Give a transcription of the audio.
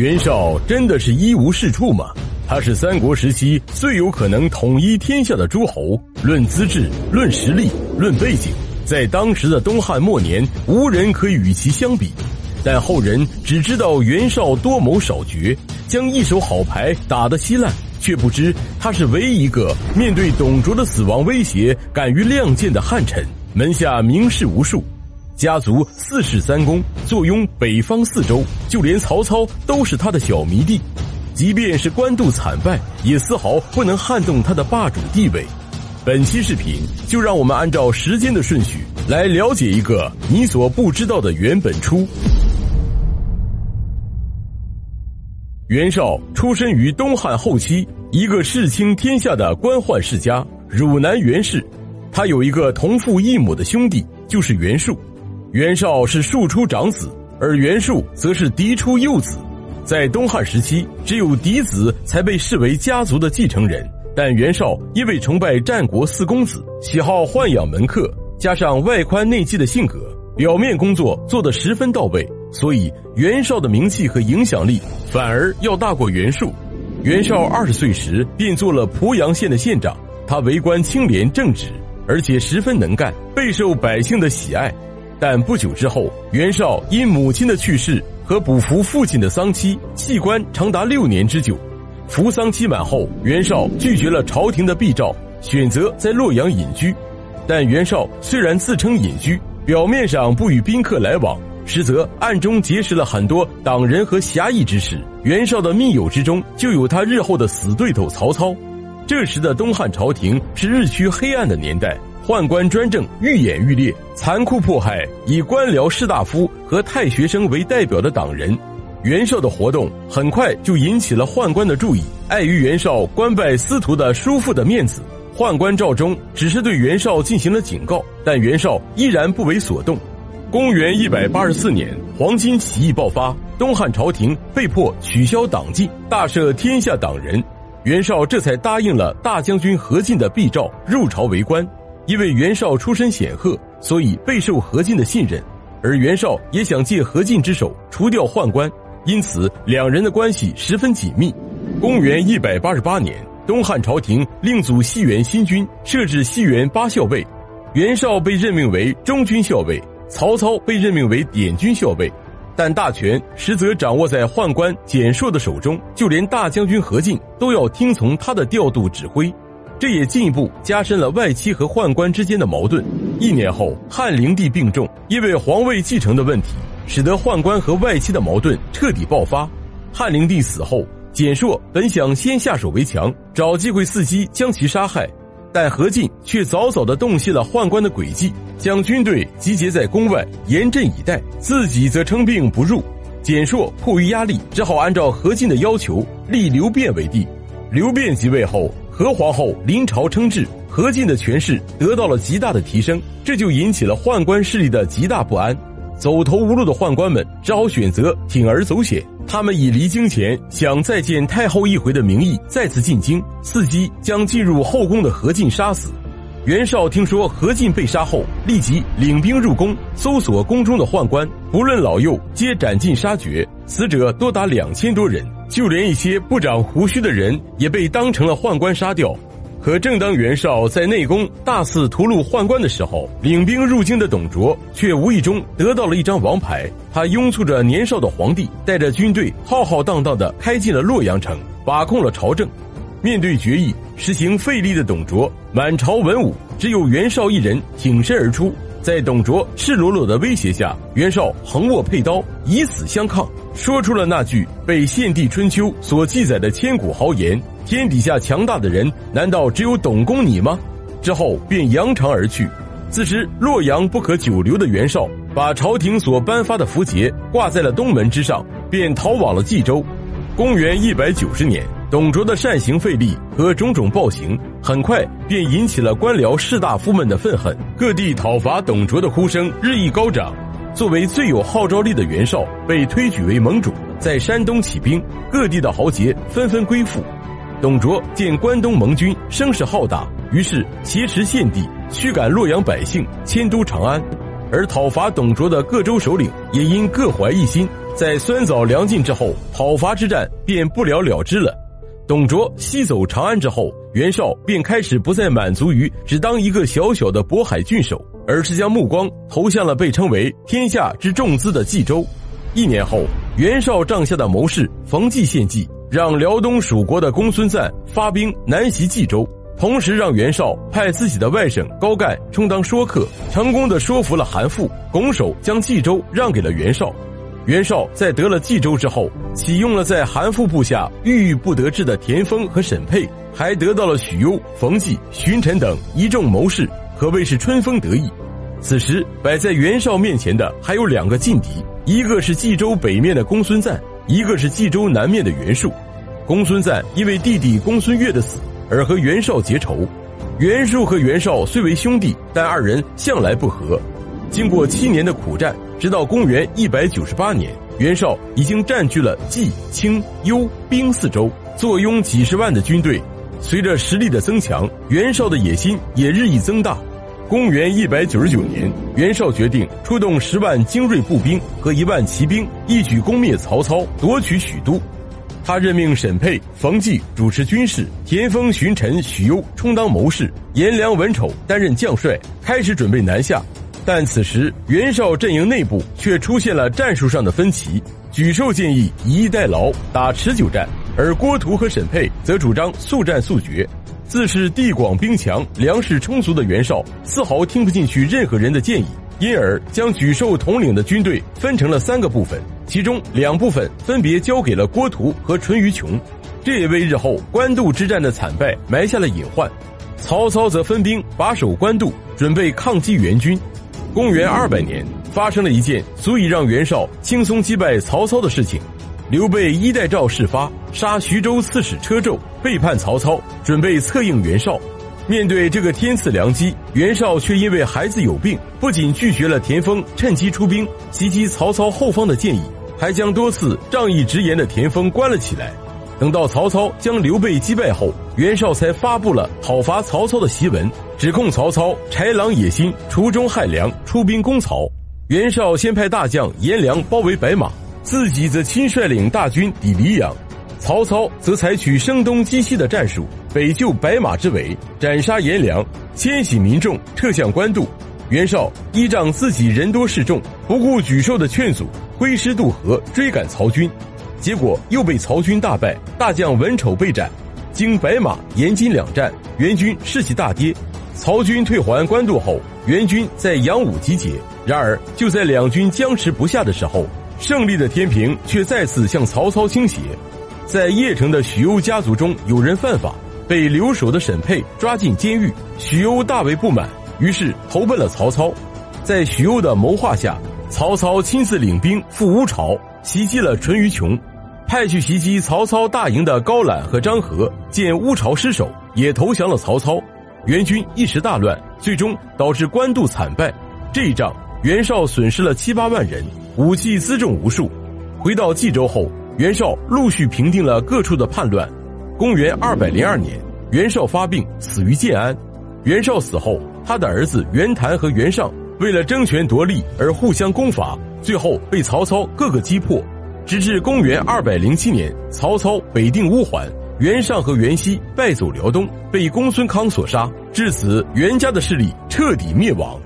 袁绍真的是一无是处吗？他是三国时期最有可能统一天下的诸侯，论资质、论实力、论背景，在当时的东汉末年，无人可以与其相比。但后人只知道袁绍多谋少决，将一手好牌打得稀烂，却不知他是唯一一个面对董卓的死亡威胁敢于亮剑的汉臣，门下名士无数。家族四世三公，坐拥北方四州，就连曹操都是他的小迷弟。即便是官渡惨败，也丝毫不能撼动他的霸主地位。本期视频就让我们按照时间的顺序来了解一个你所不知道的袁本初。袁绍出身于东汉后期一个世倾天下的官宦世家汝南袁氏，他有一个同父异母的兄弟，就是袁术。袁绍是庶出长子，而袁术则是嫡出幼子。在东汉时期，只有嫡子才被视为家族的继承人。但袁绍因为崇拜战国四公子，喜好豢养门客，加上外宽内忌的性格，表面工作做得十分到位，所以袁绍的名气和影响力反而要大过袁术。袁绍二十岁时便做了濮阳县的县长，他为官清廉正直，而且十分能干，备受百姓的喜爱。但不久之后，袁绍因母亲的去世和补服父亲的丧期，弃官长达六年之久。服丧期满后，袁绍拒绝了朝廷的必召，选择在洛阳隐居。但袁绍虽然自称隐居，表面上不与宾客来往，实则暗中结识了很多党人和侠义之士。袁绍的密友之中，就有他日后的死对头曹操。这时的东汉朝廷是日趋黑暗的年代。宦官专政愈演愈烈，残酷迫害以官僚士大夫和太学生为代表的党人。袁绍的活动很快就引起了宦官的注意。碍于袁绍官拜司徒的叔父的面子，宦官赵忠只是对袁绍进行了警告，但袁绍依然不为所动。公元一百八十四年，黄巾起义爆发，东汉朝廷被迫取消党禁，大赦天下党人。袁绍这才答应了大将军何进的密诏，入朝为官。因为袁绍出身显赫，所以备受何进的信任，而袁绍也想借何进之手除掉宦官，因此两人的关系十分紧密。公元一百八十八年，东汉朝廷另组西元新军，设置西元八校尉，袁绍被任命为中军校尉，曹操被任命为典军校尉，但大权实则掌握在宦官蹇硕的手中，就连大将军何进都要听从他的调度指挥。这也进一步加深了外戚和宦官之间的矛盾。一年后，汉灵帝病重，因为皇位继承的问题，使得宦官和外戚的矛盾彻底爆发。汉灵帝死后，简硕本想先下手为强，找机会伺机将其杀害，但何进却早早地洞悉了宦官的诡计，将军队集结在宫外严阵以待，自己则称病不入。简硕迫于压力，只好按照何进的要求立刘辩为帝。刘辩即位后。何皇后临朝称制，何进的权势得到了极大的提升，这就引起了宦官势力的极大不安。走投无路的宦官们只好选择铤而走险，他们以离京前想再见太后一回的名义再次进京，伺机将进入后宫的何进杀死。袁绍听说何进被杀后，立即领兵入宫，搜索宫中的宦官，不论老幼，皆斩尽杀绝，死者多达两千多人。就连一些不长胡须的人也被当成了宦官杀掉。可正当袁绍在内宫大肆屠戮宦官的时候，领兵入京的董卓却无意中得到了一张王牌。他拥簇着年少的皇帝，带着军队浩浩荡荡地开进了洛阳城，把控了朝政。面对决议实行废立的董卓，满朝文武只有袁绍一人挺身而出。在董卓赤裸裸的威胁下，袁绍横握佩刀，以死相抗。说出了那句被《献帝春秋》所记载的千古豪言：“天底下强大的人，难道只有董公你吗？”之后便扬长而去。此时洛阳不可久留的袁绍，把朝廷所颁发的符节挂在了东门之上，便逃往了冀州。公元一百九十年，董卓的擅行废立和种种暴行，很快便引起了官僚士大夫们的愤恨，各地讨伐董卓的呼声日益高涨。作为最有号召力的袁绍被推举为盟主，在山东起兵，各地的豪杰纷纷归附。董卓见关东盟军声势浩大，于是挟持献帝，驱赶洛阳百姓，迁都长安。而讨伐董卓的各州首领也因各怀一心，在酸枣粮尽之后，讨伐之战便不了了之了。董卓西走长安之后，袁绍便开始不再满足于只当一个小小的渤海郡守，而是将目光投向了被称为天下之重资的冀州。一年后，袁绍帐下的谋士冯骥献计，让辽东属国的公孙瓒发兵南袭冀州，同时让袁绍派自己的外甥高干充当说客，成功的说服了韩馥，拱手将冀州让给了袁绍。袁绍在得了冀州之后，启用了在韩馥部下郁郁不得志的田丰和沈佩，还得到了许攸、冯骥、荀臣等一众谋士，可谓是春风得意。此时摆在袁绍面前的还有两个劲敌，一个是冀州北面的公孙瓒，一个是冀州南面的袁术。公孙瓒因为弟弟公孙越的死而和袁绍结仇，袁术和袁绍虽为兄弟，但二人向来不和。经过七年的苦战。直到公元一百九十八年，袁绍已经占据了冀、青、幽、兵四州，坐拥几十万的军队。随着实力的增强，袁绍的野心也日益增大。公元一百九十九年，袁绍决定出动十万精锐步兵和一万骑兵，一举攻灭曹操，夺取许都。他任命沈佩、冯骥主持军事，田丰、荀臣、许攸充当谋士，颜良、文丑担任将帅，开始准备南下。但此时袁绍阵营内部却出现了战术上的分歧，沮授建议以逸待劳，打持久战，而郭图和沈佩则主张速战速决。自是地广兵强、粮食充足的袁绍，丝毫听不进去任何人的建议，因而将沮授统领的军队分成了三个部分，其中两部分分别交给了郭图和淳于琼，这也为日后官渡之战的惨败埋下了隐患。曹操则分兵把守官渡，准备抗击援军。公元二百年，发生了一件足以让袁绍轻松击败曹操的事情。刘备衣带诏事发，杀徐州刺史车胄，背叛曹操，准备策应袁绍。面对这个天赐良机，袁绍却因为孩子有病，不仅拒绝了田丰趁机出兵袭击曹操后方的建议，还将多次仗义直言的田丰关了起来。等到曹操将刘备击败后，袁绍才发布了讨伐曹操的檄文，指控曹操豺狼野心，除忠害良，出兵攻曹。袁绍先派大将颜良包围白马，自己则亲率领大军抵黎阳。曹操则采取声东击西的战术，北救白马之围，斩杀颜良，迁徙民众撤向官渡。袁绍依仗自己人多势众，不顾沮授的劝阻，挥师渡河追赶曹军。结果又被曹军大败，大将文丑被斩。经白马、延津两战，袁军士气大跌。曹军退还官渡后，袁军在阳武集结。然而，就在两军僵持不下的时候，胜利的天平却再次向曹操倾斜。在邺城的许攸家族中有人犯法，被留守的沈佩抓进监狱。许攸大为不满，于是投奔了曹操。在许攸的谋划下，曹操亲自领兵赴乌巢，袭击了淳于琼。派去袭击曹操大营的高览和张合见乌巢失守，也投降了曹操。援军一时大乱，最终导致官渡惨败。这一仗，袁绍损失了七八万人，武器辎重无数。回到冀州后，袁绍陆续平定了各处的叛乱。公元二百零二年，袁绍发病死于建安。袁绍死后，他的儿子袁谭和袁尚为了争权夺利而互相攻伐，最后被曹操各个击破。直至公元二百零七年，曹操北定乌桓，袁尚和袁熙败走辽东，被公孙康所杀。至此，袁家的势力彻底灭亡。